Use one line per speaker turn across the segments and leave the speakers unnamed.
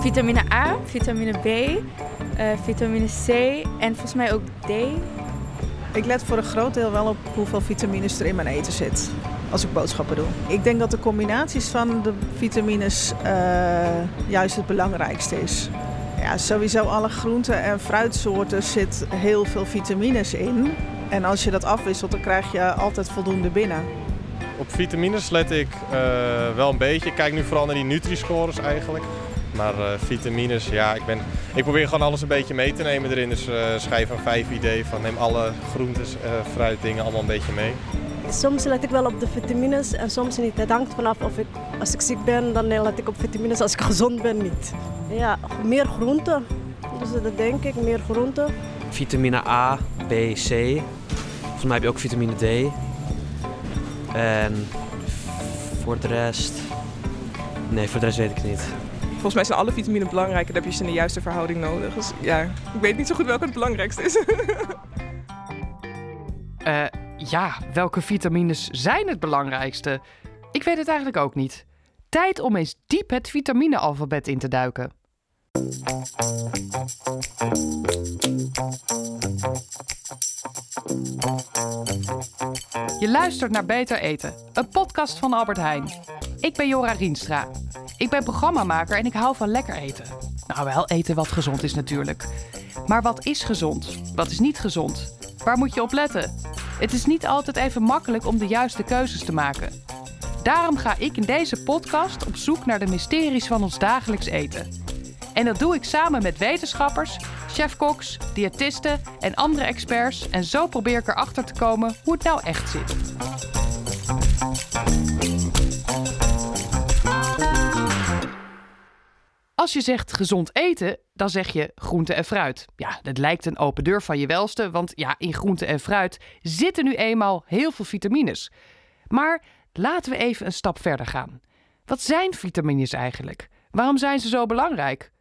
Vitamine A, vitamine B, uh, vitamine C en volgens mij ook D.
Ik let voor een groot deel wel op hoeveel vitamines er in mijn eten zit als ik boodschappen doe. Ik denk dat de combinaties van de vitamines uh, juist het belangrijkste is. Ja, sowieso alle groenten en fruitsoorten zit heel veel vitamines in. En als je dat afwisselt, dan krijg je altijd voldoende binnen.
Op vitamines let ik uh, wel een beetje. Ik kijk nu vooral naar die Nutri-scores eigenlijk. Maar uh, vitamines, ja, ik, ben, ik probeer gewoon alles een beetje mee te nemen erin. Dus uh, schrijf een vijf idee van neem alle groentes, fruit, dingen allemaal een beetje mee.
Soms let ik wel op de vitamines en soms niet. Het hangt vanaf of ik, als ik ziek ben, dan let ik op vitamines. Als ik gezond ben, niet. Ja, meer groenten. Dus dat denk ik, meer groenten.
Vitamine A, B, C. Volgens mij heb je ook vitamine D. En voor de rest... Nee, voor de rest weet ik het niet.
Volgens mij zijn alle vitaminen belangrijk en dan heb je ze in de juiste verhouding nodig. Dus ja, ik weet niet zo goed welke het belangrijkste is.
uh, ja, welke vitamines zijn het belangrijkste? Ik weet het eigenlijk ook niet. Tijd om eens diep het vitaminealfabet in te duiken. Je luistert naar Beter Eten, een podcast van Albert Heijn. Ik ben Jora Rienstra. Ik ben programmamaker en ik hou van lekker eten. Nou, wel eten wat gezond is natuurlijk. Maar wat is gezond? Wat is niet gezond? Waar moet je op letten? Het is niet altijd even makkelijk om de juiste keuzes te maken. Daarom ga ik in deze podcast op zoek naar de mysteries van ons dagelijks eten. En dat doe ik samen met wetenschappers, chefkoks, diëtisten en andere experts. En zo probeer ik erachter te komen hoe het nou echt zit. Als je zegt gezond eten, dan zeg je groente en fruit. Ja, dat lijkt een open deur van je welste, want ja, in groente en fruit zitten nu eenmaal heel veel vitamines. Maar laten we even een stap verder gaan. Wat zijn vitamines eigenlijk? Waarom zijn ze zo belangrijk?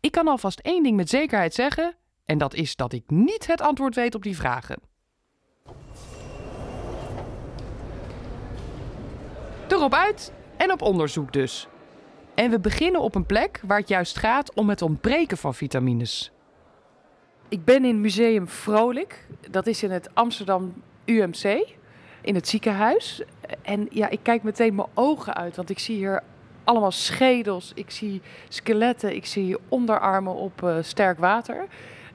Ik kan alvast één ding met zekerheid zeggen, en dat is dat ik niet het antwoord weet op die vragen. Erop uit en op onderzoek dus. En we beginnen op een plek waar het juist gaat om het ontbreken van vitamines. Ik ben in Museum Vrolijk. Dat is in het Amsterdam UMC, in het ziekenhuis. En ja, ik kijk meteen mijn ogen uit, want ik zie hier allemaal schedels. Ik zie skeletten, ik zie onderarmen op uh, sterk water.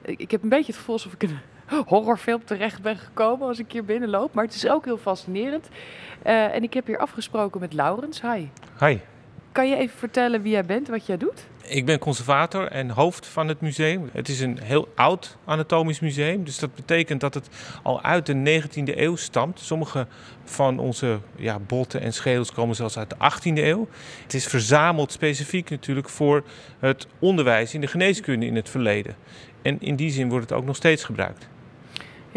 Ik heb een beetje het gevoel alsof ik in een horrorfilm terecht ben gekomen als ik hier binnenloop. Maar het is ook heel fascinerend. Uh, en ik heb hier afgesproken met Laurens. Hi.
Hi.
Kan je even vertellen wie jij bent, wat jij doet?
Ik ben conservator en hoofd van het museum. Het is een heel oud anatomisch museum. Dus dat betekent dat het al uit de 19e eeuw stamt. Sommige van onze ja, botten en schedels komen zelfs uit de 18e eeuw. Het is verzameld specifiek natuurlijk voor het onderwijs in de geneeskunde in het verleden. En in die zin wordt het ook nog steeds gebruikt.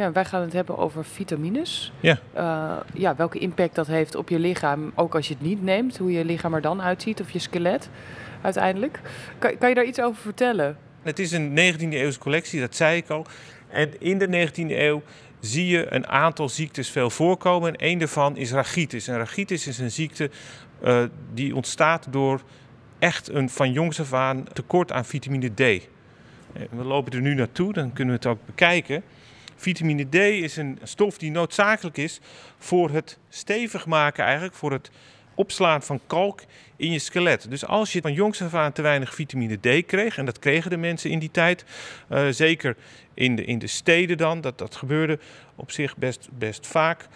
Ja, wij gaan het hebben over vitamines.
Ja.
Uh, ja, welke impact dat heeft op je lichaam, ook als je het niet neemt. Hoe je lichaam er dan uitziet of je skelet uiteindelijk. Kan, kan je daar iets over vertellen?
Het is een 19e eeuwse collectie, dat zei ik al. En in de 19e eeuw zie je een aantal ziektes veel voorkomen. En een daarvan is rachitis. En rachitis is een ziekte uh, die ontstaat door echt een van jongs af aan tekort aan vitamine D. We lopen er nu naartoe, dan kunnen we het ook bekijken. Vitamine D is een stof die noodzakelijk is voor het stevig maken, eigenlijk voor het opslaan van kalk in je skelet. Dus als je van jongs af aan te weinig vitamine D kreeg, en dat kregen de mensen in die tijd, uh, zeker in de, in de steden dan, dat, dat gebeurde op zich best, best vaak,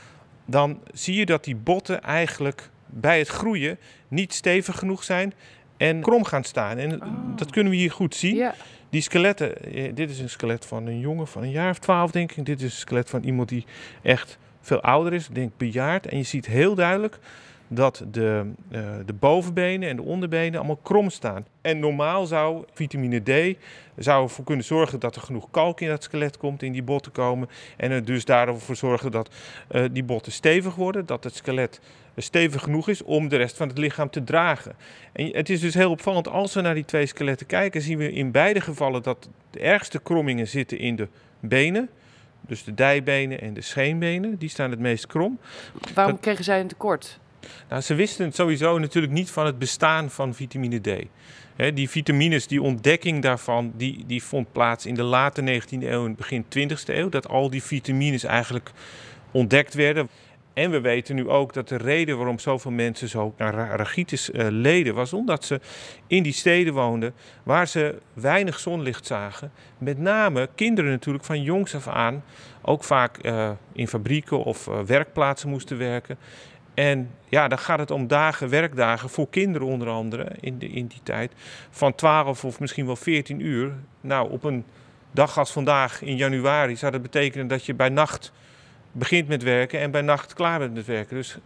dan zie je dat die botten eigenlijk bij het groeien niet stevig genoeg zijn en krom gaan staan. En oh. dat kunnen we hier goed zien. Ja. Die skeletten, eh, dit is een skelet van een jongen van een jaar of twaalf, denk ik. Dit is een skelet van iemand die echt veel ouder is, denk bejaard. En je ziet heel duidelijk dat de, uh, de bovenbenen en de onderbenen allemaal krom staan. En normaal zou vitamine D zou ervoor kunnen zorgen dat er genoeg kalk in dat skelet komt, in die botten komen. En er dus daarvoor zorgen dat uh, die botten stevig worden, dat het skelet stevig genoeg is om de rest van het lichaam te dragen. En het is dus heel opvallend, als we naar die twee skeletten kijken, zien we in beide gevallen dat de ergste krommingen zitten in de benen. Dus de dijbenen en de scheenbenen, die staan het meest krom.
Waarom kregen zij een tekort?
Nou, ze wisten sowieso natuurlijk niet van het bestaan van vitamine D. die vitamines, die ontdekking daarvan, die, die vond plaats in de late 19e eeuw en begin 20e eeuw. Dat al die vitamines eigenlijk ontdekt werden. En we weten nu ook dat de reden waarom zoveel mensen zo naar rachitis uh, leden was omdat ze in die steden woonden waar ze weinig zonlicht zagen. Met name kinderen natuurlijk van jongs af aan ook vaak uh, in fabrieken of uh, werkplaatsen moesten werken. En ja, dan gaat het om dagen, werkdagen voor kinderen onder andere in, de, in die tijd. Van 12 of misschien wel 14 uur. Nou, op een dag als vandaag in januari zou dat betekenen dat je bij nacht begint met werken en bij nacht klaar bent met werken. Dus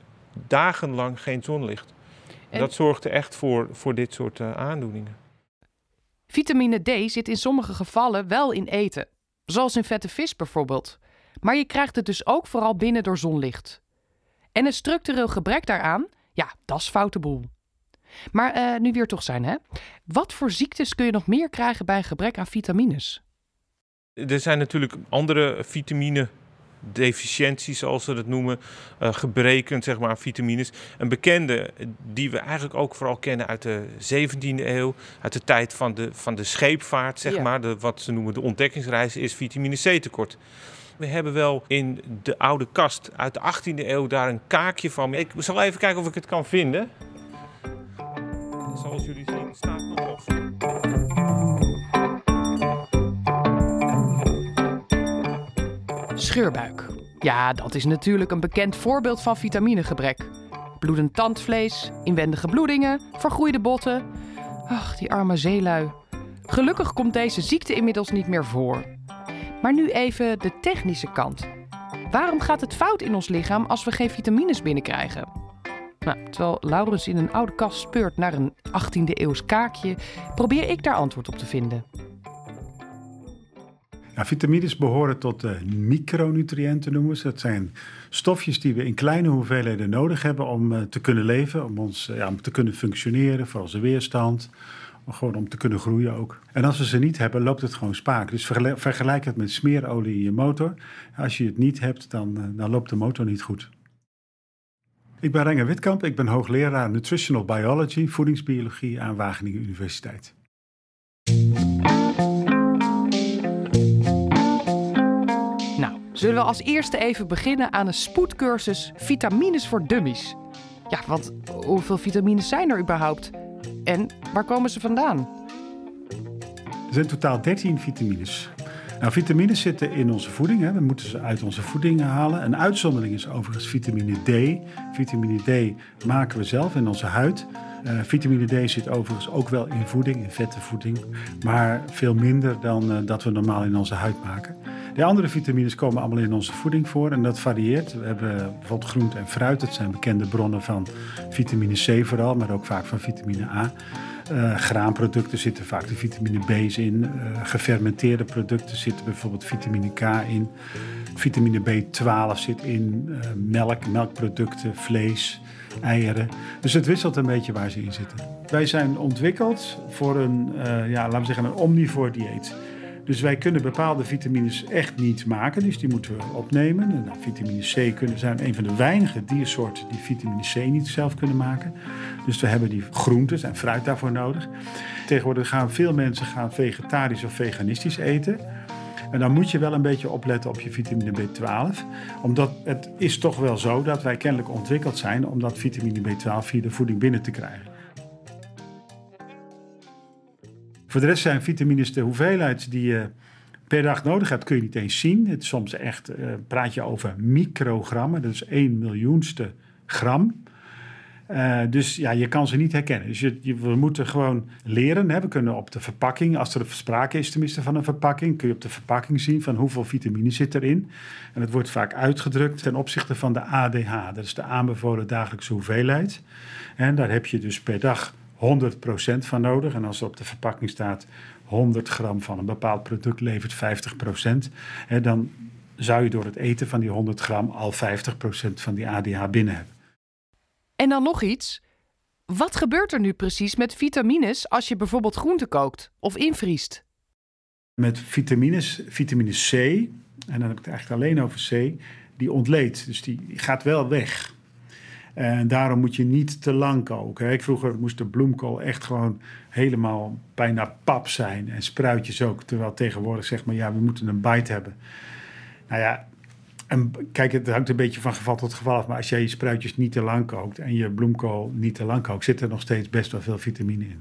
dagenlang geen zonlicht. En... Dat zorgde echt voor, voor dit soort uh, aandoeningen.
Vitamine D zit in sommige gevallen wel in eten, zoals in vette vis bijvoorbeeld. Maar je krijgt het dus ook vooral binnen door zonlicht. En een structureel gebrek daaraan, ja, dat is foute boel. Maar uh, nu weer toch zijn, hè? Wat voor ziektes kun je nog meer krijgen bij een gebrek aan vitamines?
Er zijn natuurlijk andere vitamine deficiënties, zoals ze dat noemen, uh, gebreken zeg maar, vitamines. Een bekende die we eigenlijk ook vooral kennen uit de 17e eeuw, uit de tijd van de, van de scheepvaart, zeg maar, de, wat ze noemen de ontdekkingsreis, is vitamine C tekort. We hebben wel in de oude kast uit de 18e eeuw daar een kaakje van. Ik zal even kijken of ik het kan vinden. Zoals jullie zien staat nog op.
Scheurbuik. Ja, dat is natuurlijk een bekend voorbeeld van vitaminegebrek. Bloedend tandvlees, inwendige bloedingen, vergroeide botten. Ach, die arme zeelui. Gelukkig komt deze ziekte inmiddels niet meer voor. Maar nu even de technische kant. Waarom gaat het fout in ons lichaam als we geen vitamines binnenkrijgen? Nou, terwijl Laurens in een oude kast speurt naar een 18e eeuws kaakje, probeer ik daar antwoord op te vinden.
Nou, vitamines behoren tot de micronutriënten, noemen ze. Dat zijn stofjes die we in kleine hoeveelheden nodig hebben om uh, te kunnen leven, om, ons, uh, ja, om te kunnen functioneren, voor onze weerstand, gewoon om te kunnen groeien ook. En als we ze niet hebben, loopt het gewoon spaak. Dus vergelijk, het met smeerolie in je motor. Als je het niet hebt, dan, uh, dan loopt de motor niet goed. Ik ben Renger Witkamp, ik ben hoogleraar Nutritional Biology, voedingsbiologie aan Wageningen Universiteit.
zullen we als eerste even beginnen aan een spoedcursus Vitamines voor Dummies. Ja, want hoeveel vitamines zijn er überhaupt? En waar komen ze vandaan?
Er zijn totaal 13 vitamines. Nou, vitamines zitten in onze voeding. Hè. We moeten ze uit onze voeding halen. Een uitzondering is overigens vitamine D. Vitamine D maken we zelf in onze huid. Uh, vitamine D zit overigens ook wel in voeding, in vette voeding. Maar veel minder dan uh, dat we normaal in onze huid maken. De andere vitamines komen allemaal in onze voeding voor en dat varieert. We hebben bijvoorbeeld groente en fruit. Dat zijn bekende bronnen van vitamine C vooral, maar ook vaak van vitamine A. Uh, graanproducten zitten vaak de vitamine B's in. Gefermenteerde producten zitten bijvoorbeeld vitamine K in. Vitamine B12 zit in melk, melkproducten, vlees, eieren. Dus het wisselt een beetje waar ze in zitten. Wij zijn ontwikkeld voor een, ja, laten we zeggen, een omnivoor dieet. Dus wij kunnen bepaalde vitamines echt niet maken, dus die moeten we opnemen. Nou, vitamine C kunnen, zijn een van de weinige diersoorten die vitamine C niet zelf kunnen maken. Dus we hebben die groentes en fruit daarvoor nodig. Tegenwoordig gaan veel mensen gaan vegetarisch of veganistisch eten. En dan moet je wel een beetje opletten op je vitamine B12. Omdat het is toch wel zo dat wij kennelijk ontwikkeld zijn om dat vitamine B12 via de voeding binnen te krijgen. Voor de rest zijn vitamines de hoeveelheid die je per dag nodig hebt, kun je niet eens zien. Het is soms echt, uh, praat je over microgrammen, dat is 1 miljoenste gram. Uh, dus ja, je kan ze niet herkennen. Dus je, we moeten gewoon leren. Hè. We kunnen op de verpakking, als er sprake is tenminste van een verpakking, kun je op de verpakking zien van hoeveel vitamine zit erin. En het wordt vaak uitgedrukt ten opzichte van de ADH. Dat is de aanbevolen dagelijkse hoeveelheid. En daar heb je dus per dag 100% van nodig. En als er op de verpakking staat 100 gram van een bepaald product levert 50%, hè, dan zou je door het eten van die 100 gram al 50% van die ADH binnen hebben.
En dan nog iets. Wat gebeurt er nu precies met vitamines als je bijvoorbeeld groente kookt of invriest?
Met vitamines, vitamine C, en dan heb ik het eigenlijk alleen over C, die ontleedt. Dus die gaat wel weg. En daarom moet je niet te lang koken. Ik vroeger moest de bloemkool echt gewoon helemaal bijna pap zijn. En spruitjes ook. Terwijl tegenwoordig zeg maar, ja, we moeten een bite hebben. Nou ja, en kijk, het hangt een beetje van geval tot geval af. Maar als jij je spruitjes niet te lang kookt en je bloemkool niet te lang kookt, zit er nog steeds best wel veel vitamine in.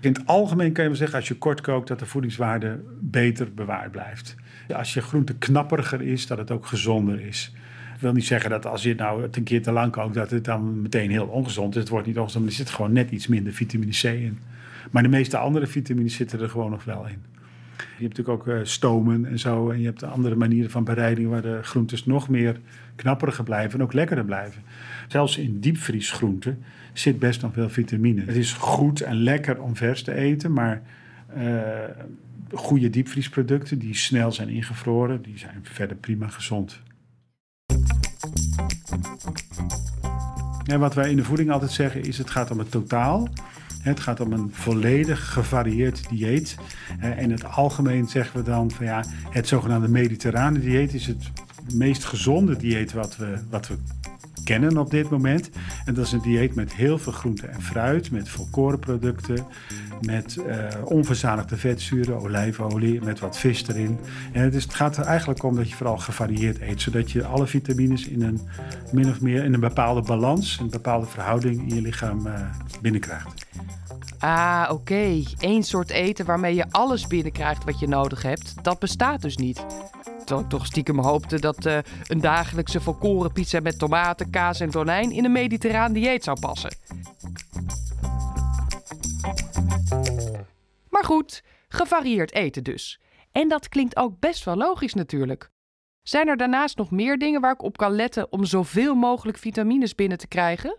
In het algemeen kan je wel zeggen, als je kort kookt, dat de voedingswaarde beter bewaard blijft. Als je groente knapperiger is, dat het ook gezonder is. Ik wil niet zeggen dat als je nou het een keer te lang kookt, dat het dan meteen heel ongezond is. Het wordt niet ongezond, er zit gewoon net iets minder vitamine C in. Maar de meeste andere vitamines zitten er gewoon nog wel in. Je hebt natuurlijk ook uh, stomen en zo. En je hebt andere manieren van bereiding waar de groentes nog meer knapperiger blijven en ook lekkerder blijven. Zelfs in diepvriesgroenten zit best nog veel vitamine. Het is goed en lekker om vers te eten, maar uh, goede diepvriesproducten die snel zijn ingevroren, die zijn verder prima gezond. En wat wij in de voeding altijd zeggen is: het gaat om het totaal. Het gaat om een volledig gevarieerd dieet. En in het algemeen zeggen we dan van ja, het zogenaamde mediterrane dieet is het meest gezonde dieet wat we, wat we kennen op dit moment. En dat is een dieet met heel veel groente en fruit, met volkorenproducten, met uh, onverzadigde vetzuren, olijfolie, met wat vis erin. En dus het gaat er eigenlijk om dat je vooral gevarieerd eet, zodat je alle vitamines in een min of meer in een bepaalde balans, een bepaalde verhouding in je lichaam uh, binnenkrijgt.
Ah, oké. Eén soort eten waarmee je alles binnenkrijgt wat je nodig hebt, dat bestaat dus niet. Terwijl ik toch stiekem hoopte dat uh, een dagelijkse volkoren pizza met tomaten, kaas en tonijn in een mediterraan dieet zou passen. Maar goed, gevarieerd eten dus. En dat klinkt ook best wel logisch natuurlijk. Zijn er daarnaast nog meer dingen waar ik op kan letten om zoveel mogelijk vitamines binnen te krijgen?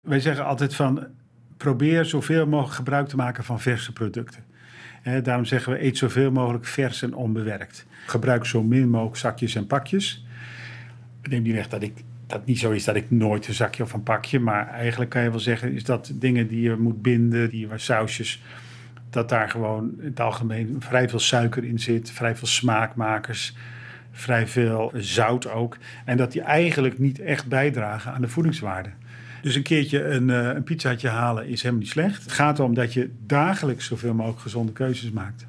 Wij zeggen altijd van probeer zoveel mogelijk gebruik te maken van verse producten. daarom zeggen we eet zoveel mogelijk vers en onbewerkt. Gebruik zo min mogelijk zakjes en pakjes. Neem niet weg dat ik dat niet zo is dat ik nooit een zakje of een pakje, maar eigenlijk kan je wel zeggen is dat dingen die je moet binden, die waar sausjes, dat daar gewoon in het algemeen vrij veel suiker in zit, vrij veel smaakmakers, vrij veel zout ook, en dat die eigenlijk niet echt bijdragen aan de voedingswaarde. Dus een keertje een, uh, een pizzaatje halen is helemaal niet slecht. Het gaat erom dat je dagelijks zoveel mogelijk gezonde keuzes maakt.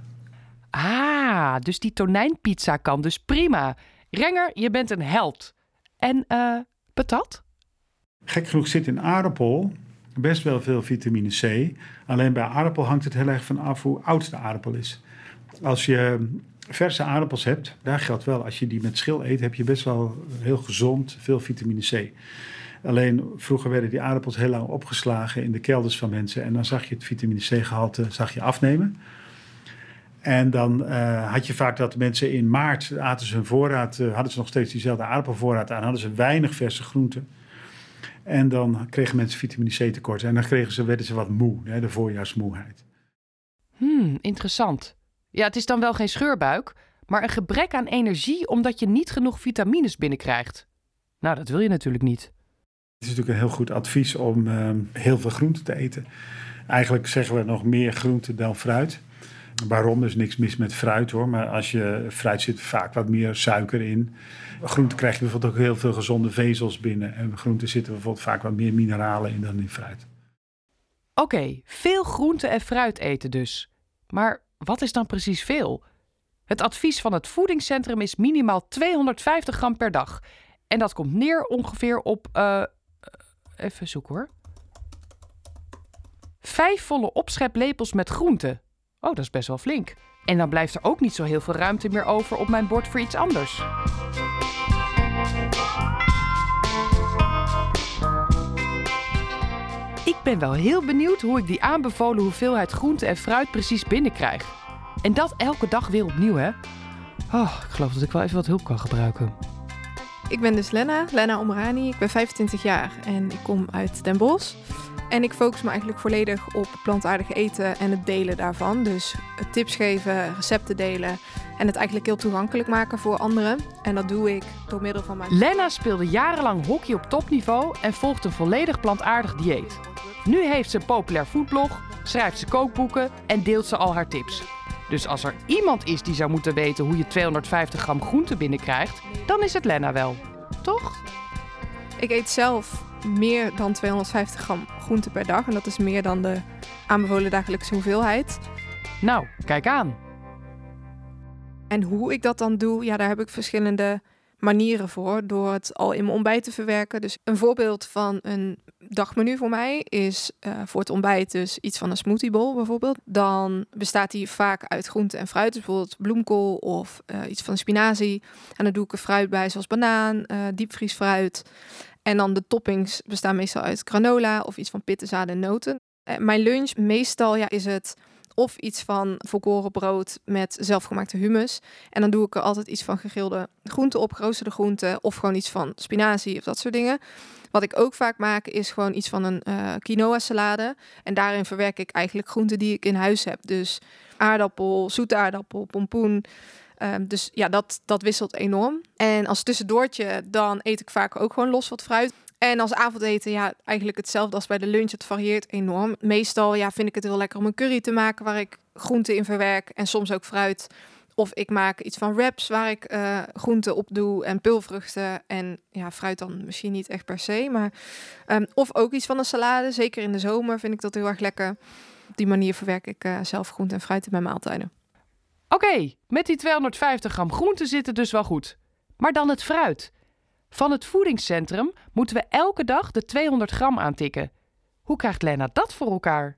Ah, dus die tonijnpizza kan dus prima. Renger, je bent een held. En uh, patat?
Gek genoeg zit in aardappel best wel veel vitamine C. Alleen bij aardappel hangt het heel erg van af hoe oud de aardappel is. Als je verse aardappels hebt, daar geldt wel, als je die met schil eet, heb je best wel heel gezond veel vitamine C. Alleen vroeger werden die aardappels heel lang opgeslagen in de kelders van mensen. En dan zag je het vitamine C-gehalte zag je afnemen. En dan uh, had je vaak dat mensen in maart aten ze hun voorraad, uh, hadden ze nog steeds diezelfde aardappelvoorraad aan, hadden ze weinig verse groenten. En dan kregen mensen vitamine C tekort. En dan kregen ze, werden ze wat moe, hè, de voorjaarsmoeheid.
Hmm, interessant. Ja, het is dan wel geen scheurbuik, maar een gebrek aan energie omdat je niet genoeg vitamines binnenkrijgt. Nou, dat wil je natuurlijk niet.
Het is natuurlijk een heel goed advies om uh, heel veel groente te eten. Eigenlijk zeggen we nog meer groente dan fruit. Waarom? Er is niks mis met fruit hoor. Maar als je fruit zit vaak wat meer suiker in. Groente krijg je bijvoorbeeld ook heel veel gezonde vezels binnen. En groente zitten bijvoorbeeld vaak wat meer mineralen in dan in fruit.
Oké, veel groente en fruit eten dus. Maar wat is dan precies veel? Het advies van het voedingscentrum is minimaal 250 gram per dag. En dat komt neer ongeveer op. Uh, even zoeken hoor. Vijf volle opscheplepels met groenten. Oh, dat is best wel flink. En dan blijft er ook niet zo heel veel ruimte meer over op mijn bord voor iets anders. Ik ben wel heel benieuwd hoe ik die aanbevolen hoeveelheid groente en fruit precies binnenkrijg. En dat elke dag weer opnieuw, hè? Oh, ik geloof dat ik wel even wat hulp kan gebruiken.
Ik ben dus Lena, Lena Omrani. Ik ben 25 jaar en ik kom uit Den Bosch. En ik focus me eigenlijk volledig op plantaardig eten en het delen daarvan. Dus tips geven, recepten delen en het eigenlijk heel toegankelijk maken voor anderen. En dat doe ik door middel van mijn...
Lena speelde jarenlang hockey op topniveau en volgt een volledig plantaardig dieet. Nu heeft ze een populair foodblog, schrijft ze kookboeken en deelt ze al haar tips. Dus als er iemand is die zou moeten weten hoe je 250 gram groente binnenkrijgt, dan is het Lena wel. Toch?
Ik eet zelf meer dan 250 gram groente per dag. En dat is meer dan de aanbevolen dagelijkse hoeveelheid.
Nou, kijk aan.
En hoe ik dat dan doe, ja, daar heb ik verschillende manieren voor. Door het al in mijn ontbijt te verwerken. Dus een voorbeeld van een dagmenu voor mij is uh, voor het ontbijt dus iets van een smoothie bowl bijvoorbeeld. Dan bestaat die vaak uit groente en fruit. Dus bijvoorbeeld bloemkool of uh, iets van spinazie. En dan doe ik er fruit bij zoals banaan, uh, diepvriesfruit. En dan de toppings bestaan meestal uit granola of iets van pittenzaden en noten. mijn lunch meestal ja, is het of iets van volkoren brood met zelfgemaakte hummus. En dan doe ik er altijd iets van gegrilde groenten op, geroosterde groenten. Of gewoon iets van spinazie of dat soort dingen. Wat ik ook vaak maak is gewoon iets van een uh, quinoa salade. En daarin verwerk ik eigenlijk groenten die ik in huis heb. Dus aardappel, zoete aardappel, pompoen. Um, dus ja, dat, dat wisselt enorm. En als tussendoortje, dan eet ik vaak ook gewoon los wat fruit. En als avondeten, ja, eigenlijk hetzelfde als bij de lunch. Het varieert enorm. Meestal ja, vind ik het heel lekker om een curry te maken waar ik groenten in verwerk en soms ook fruit. Of ik maak iets van wraps waar ik uh, groenten op doe en pulvruchten. En ja, fruit dan misschien niet echt per se. Maar, um, of ook iets van een salade. Zeker in de zomer vind ik dat heel erg lekker. Op die manier verwerk ik uh, zelf groenten en fruit in mijn maaltijden.
Oké, met die 250 gram groenten zitten dus wel goed. Maar dan het fruit. Van het voedingscentrum moeten we elke dag de 200 gram aantikken. Hoe krijgt Lena dat voor elkaar?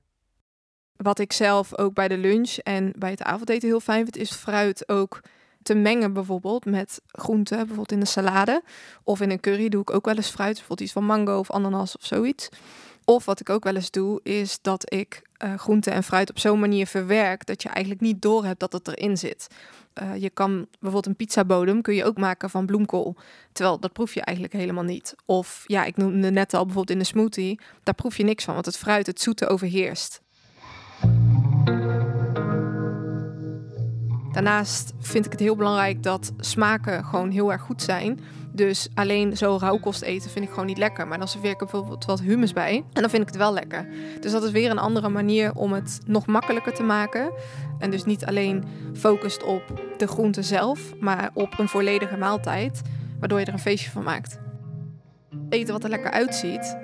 Wat ik zelf ook bij de lunch en bij het avondeten heel fijn vind, is fruit ook te mengen bijvoorbeeld met groenten, bijvoorbeeld in de salade. Of in een curry doe ik ook wel eens fruit, bijvoorbeeld iets van mango of ananas of zoiets. Of wat ik ook wel eens doe, is dat ik uh, groente en fruit op zo'n manier verwerk dat je eigenlijk niet doorhebt dat het erin zit. Uh, je kan bijvoorbeeld een pizzabodem kun je ook maken van bloemkool. Terwijl dat proef je eigenlijk helemaal niet. Of ja, ik noemde net al bijvoorbeeld in de smoothie. Daar proef je niks van, want het fruit, het zoete overheerst. Daarnaast vind ik het heel belangrijk dat smaken gewoon heel erg goed zijn. Dus alleen zo rauwkost eten vind ik gewoon niet lekker. Maar dan serveer ik er bijvoorbeeld wat hummus bij. En dan vind ik het wel lekker. Dus dat is weer een andere manier om het nog makkelijker te maken. En dus niet alleen focust op de groente zelf, maar op een volledige maaltijd. Waardoor je er een feestje van maakt. Eten wat er lekker uitziet,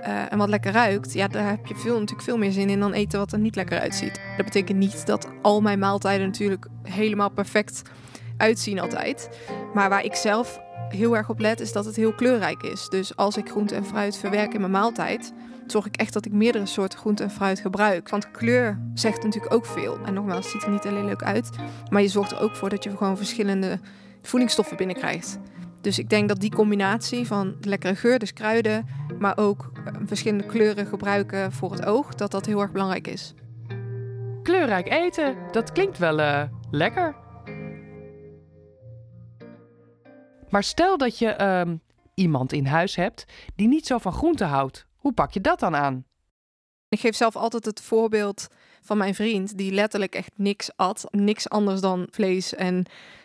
uh, en wat lekker ruikt, ja, daar heb je veel, natuurlijk veel meer zin in dan eten wat er niet lekker uitziet. Dat betekent niet dat al mijn maaltijden natuurlijk helemaal perfect uitzien altijd. Maar waar ik zelf heel erg op let, is dat het heel kleurrijk is. Dus als ik groente en fruit verwerk in mijn maaltijd, zorg ik echt dat ik meerdere soorten groente en fruit gebruik. Want kleur zegt natuurlijk ook veel. En nogmaals, het ziet er niet alleen leuk uit, maar je zorgt er ook voor dat je gewoon verschillende voedingsstoffen binnenkrijgt. Dus ik denk dat die combinatie van lekkere geur, dus kruiden, maar ook eh, verschillende kleuren gebruiken voor het oog, dat dat heel erg belangrijk is.
Kleurrijk eten, dat klinkt wel uh, lekker. Maar stel dat je uh, iemand in huis hebt die niet zo van groente houdt. Hoe pak je dat dan aan?
Ik geef zelf altijd het voorbeeld van mijn vriend, die letterlijk echt niks at. Niks anders dan vlees en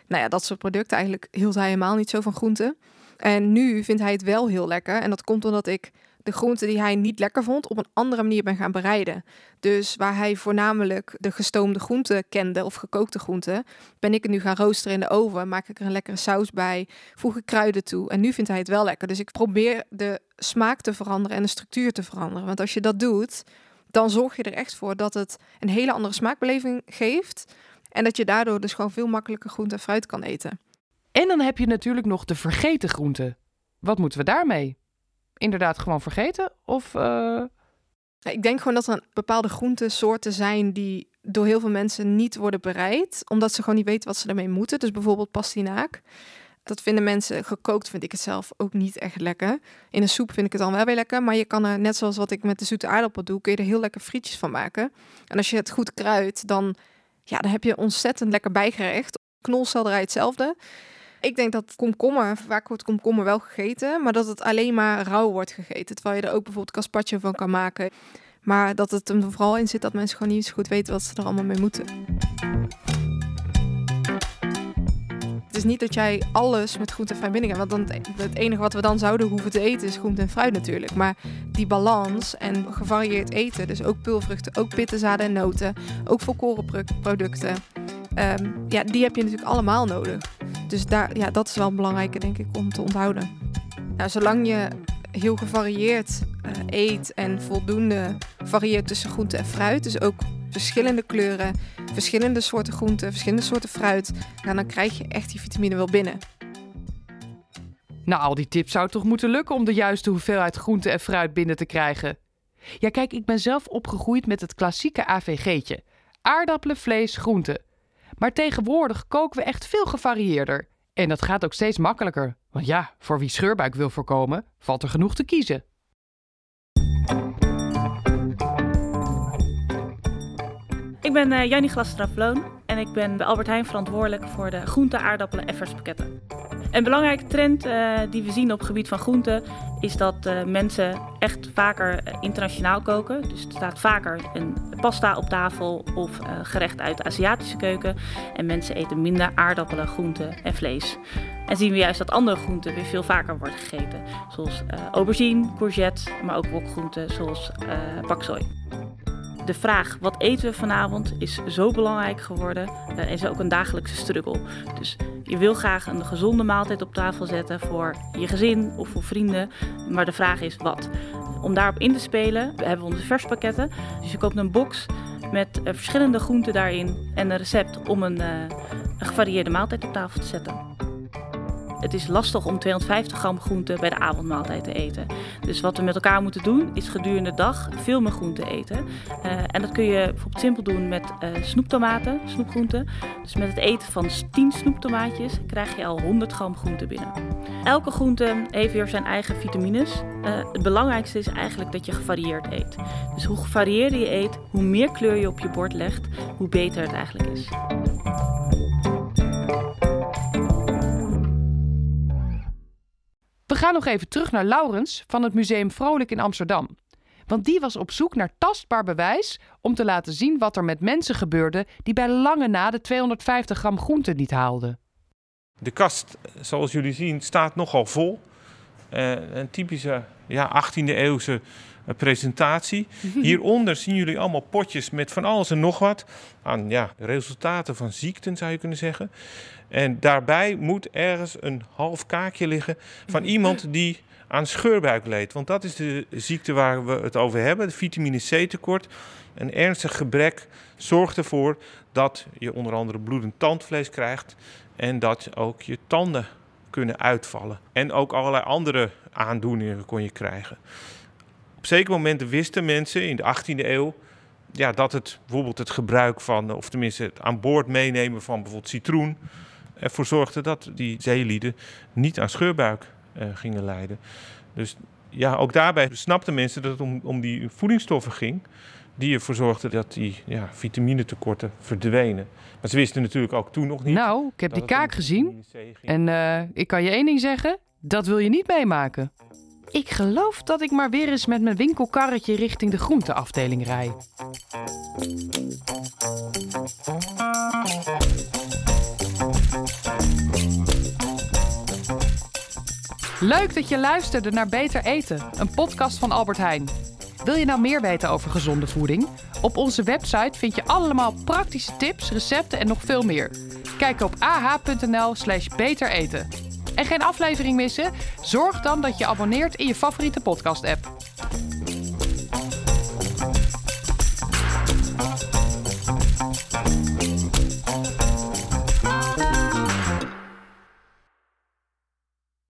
nou ja, dat soort producten. Eigenlijk hield hij helemaal niet zo van groenten. En nu vindt hij het wel heel lekker. En dat komt omdat ik de groenten die hij niet lekker vond op een andere manier ben gaan bereiden. Dus waar hij voornamelijk de gestoomde groenten kende of gekookte groenten, ben ik het nu gaan roosteren in de oven. Maak ik er een lekkere saus bij, voeg ik kruiden toe. En nu vindt hij het wel lekker. Dus ik probeer de smaak te veranderen en de structuur te veranderen. Want als je dat doet, dan zorg je er echt voor dat het een hele andere smaakbeleving geeft. En dat je daardoor dus gewoon veel makkelijker groente en fruit kan eten.
En dan heb je natuurlijk nog de vergeten groenten. Wat moeten we daarmee? Inderdaad gewoon vergeten? Of. Uh...
Ik denk gewoon dat er bepaalde groentesoorten zijn die door heel veel mensen niet worden bereid, omdat ze gewoon niet weten wat ze ermee moeten. Dus bijvoorbeeld pastinaak. Dat vinden mensen gekookt, vind ik het zelf ook niet echt lekker. In een soep vind ik het dan wel weer lekker. Maar je kan er, net zoals wat ik met de zoete aardappel doe, kun je er heel lekker frietjes van maken. En als je het goed kruidt, dan, ja, dan heb je ontzettend lekker bijgerecht. Knolselderij hetzelfde. Ik denk dat komkommer, vaak wordt komkommer wel gegeten, maar dat het alleen maar rauw wordt gegeten. Terwijl je er ook bijvoorbeeld carpaccio van kan maken. Maar dat het er vooral in zit dat mensen gewoon niet zo goed weten wat ze er allemaal mee moeten. Het is niet dat jij alles met groente en fruit binnen Want dan, het enige wat we dan zouden hoeven te eten is groente en fruit natuurlijk. Maar die balans en gevarieerd eten, dus ook pulvruchten, ook pittenzaden en noten, ook volkorenproducten. Um, ja, die heb je natuurlijk allemaal nodig. Dus daar, ja, dat is wel belangrijk, denk ik, om te onthouden. Nou, zolang je heel gevarieerd uh, eet en voldoende varieert tussen groente en fruit, dus ook verschillende kleuren, verschillende soorten groenten, verschillende soorten fruit, nou, dan krijg je echt die vitamine wel binnen.
Nou, al die tips zou toch moeten lukken om de juiste hoeveelheid groente en fruit binnen te krijgen. Ja, kijk, ik ben zelf opgegroeid met het klassieke AVG'tje: aardappelen, vlees, groenten. Maar tegenwoordig koken we echt veel gevarieerder. En dat gaat ook steeds makkelijker. Want ja, voor wie scheurbuik wil voorkomen, valt er genoeg te kiezen.
Ik ben uh, Jannie Glastrafloon en ik ben bij Albert Heijn verantwoordelijk voor de groente, aardappelen en pakketten. Een belangrijke trend uh, die we zien op het gebied van groenten is dat uh, mensen echt vaker internationaal koken. Dus er staat vaker een pasta op tafel of gerecht uit de Aziatische keuken. En mensen eten minder aardappelen, groenten en vlees. En zien we juist dat andere groenten weer veel vaker worden gegeten. Zoals aubergine, courgette, maar ook wokgroenten zoals paksoi. De vraag wat eten we vanavond is zo belangrijk geworden en uh, is ook een dagelijkse struggle. Dus je wil graag een gezonde maaltijd op tafel zetten voor je gezin of voor vrienden, maar de vraag is wat. Om daarop in te spelen hebben we onze verspakketten. Dus je koopt een box met uh, verschillende groenten daarin en een recept om een, uh, een gevarieerde maaltijd op tafel te zetten. Het is lastig om 250 gram groente bij de avondmaaltijd te eten. Dus wat we met elkaar moeten doen, is gedurende de dag veel meer groente eten. Uh, en dat kun je bijvoorbeeld simpel doen met uh, snoeptomaten, snoepgroenten. Dus met het eten van 10 snoeptomaatjes krijg je al 100 gram groente binnen. Elke groente heeft weer zijn eigen vitamines. Uh, het belangrijkste is eigenlijk dat je gevarieerd eet. Dus hoe gevarieerder je eet, hoe meer kleur je op je bord legt, hoe beter het eigenlijk is.
Gaan nog even terug naar Laurens van het Museum Vrolijk in Amsterdam. Want die was op zoek naar tastbaar bewijs om te laten zien wat er met mensen gebeurde die bij lange na de 250 gram groente niet haalden.
De kast, zoals jullie zien, staat nogal vol. Uh, een typische ja, 18e eeuwse presentatie. Hieronder zien jullie allemaal potjes met van alles en nog wat. Aan ja, resultaten van ziekten zou je kunnen zeggen. En daarbij moet ergens een half kaakje liggen van iemand die aan scheurbuik leed. Want dat is de ziekte waar we het over hebben, het vitamine C tekort. Een ernstig gebrek zorgt ervoor dat je onder andere bloedend tandvlees krijgt en dat ook je tanden kunnen uitvallen. En ook allerlei andere aandoeningen kon je krijgen. Op zekere momenten wisten mensen in de 18e eeuw ja, dat het bijvoorbeeld het gebruik van, of tenminste het aan boord meenemen van bijvoorbeeld citroen, ervoor zorgde dat die zeelieden niet aan scheurbuik uh, gingen lijden. Dus ja, ook daarbij snapten mensen dat het om, om die voedingsstoffen ging. Die ervoor zorgden dat die ja, vitaminetekorten verdwenen. Maar ze wisten natuurlijk ook toen nog niet.
Nou, ik heb die kaak gezien. En uh, ik kan je één ding zeggen: dat wil je niet meemaken. Ik geloof dat ik maar weer eens met mijn winkelkarretje richting de groenteafdeling rij. Leuk dat je luisterde naar Beter Eten, een podcast van Albert Heijn. Wil je nou meer weten over gezonde voeding? Op onze website vind je allemaal praktische tips, recepten en nog veel meer. Kijk op ah.nl/slash beter eten. En geen aflevering missen? Zorg dan dat je abonneert in je favoriete podcast-app.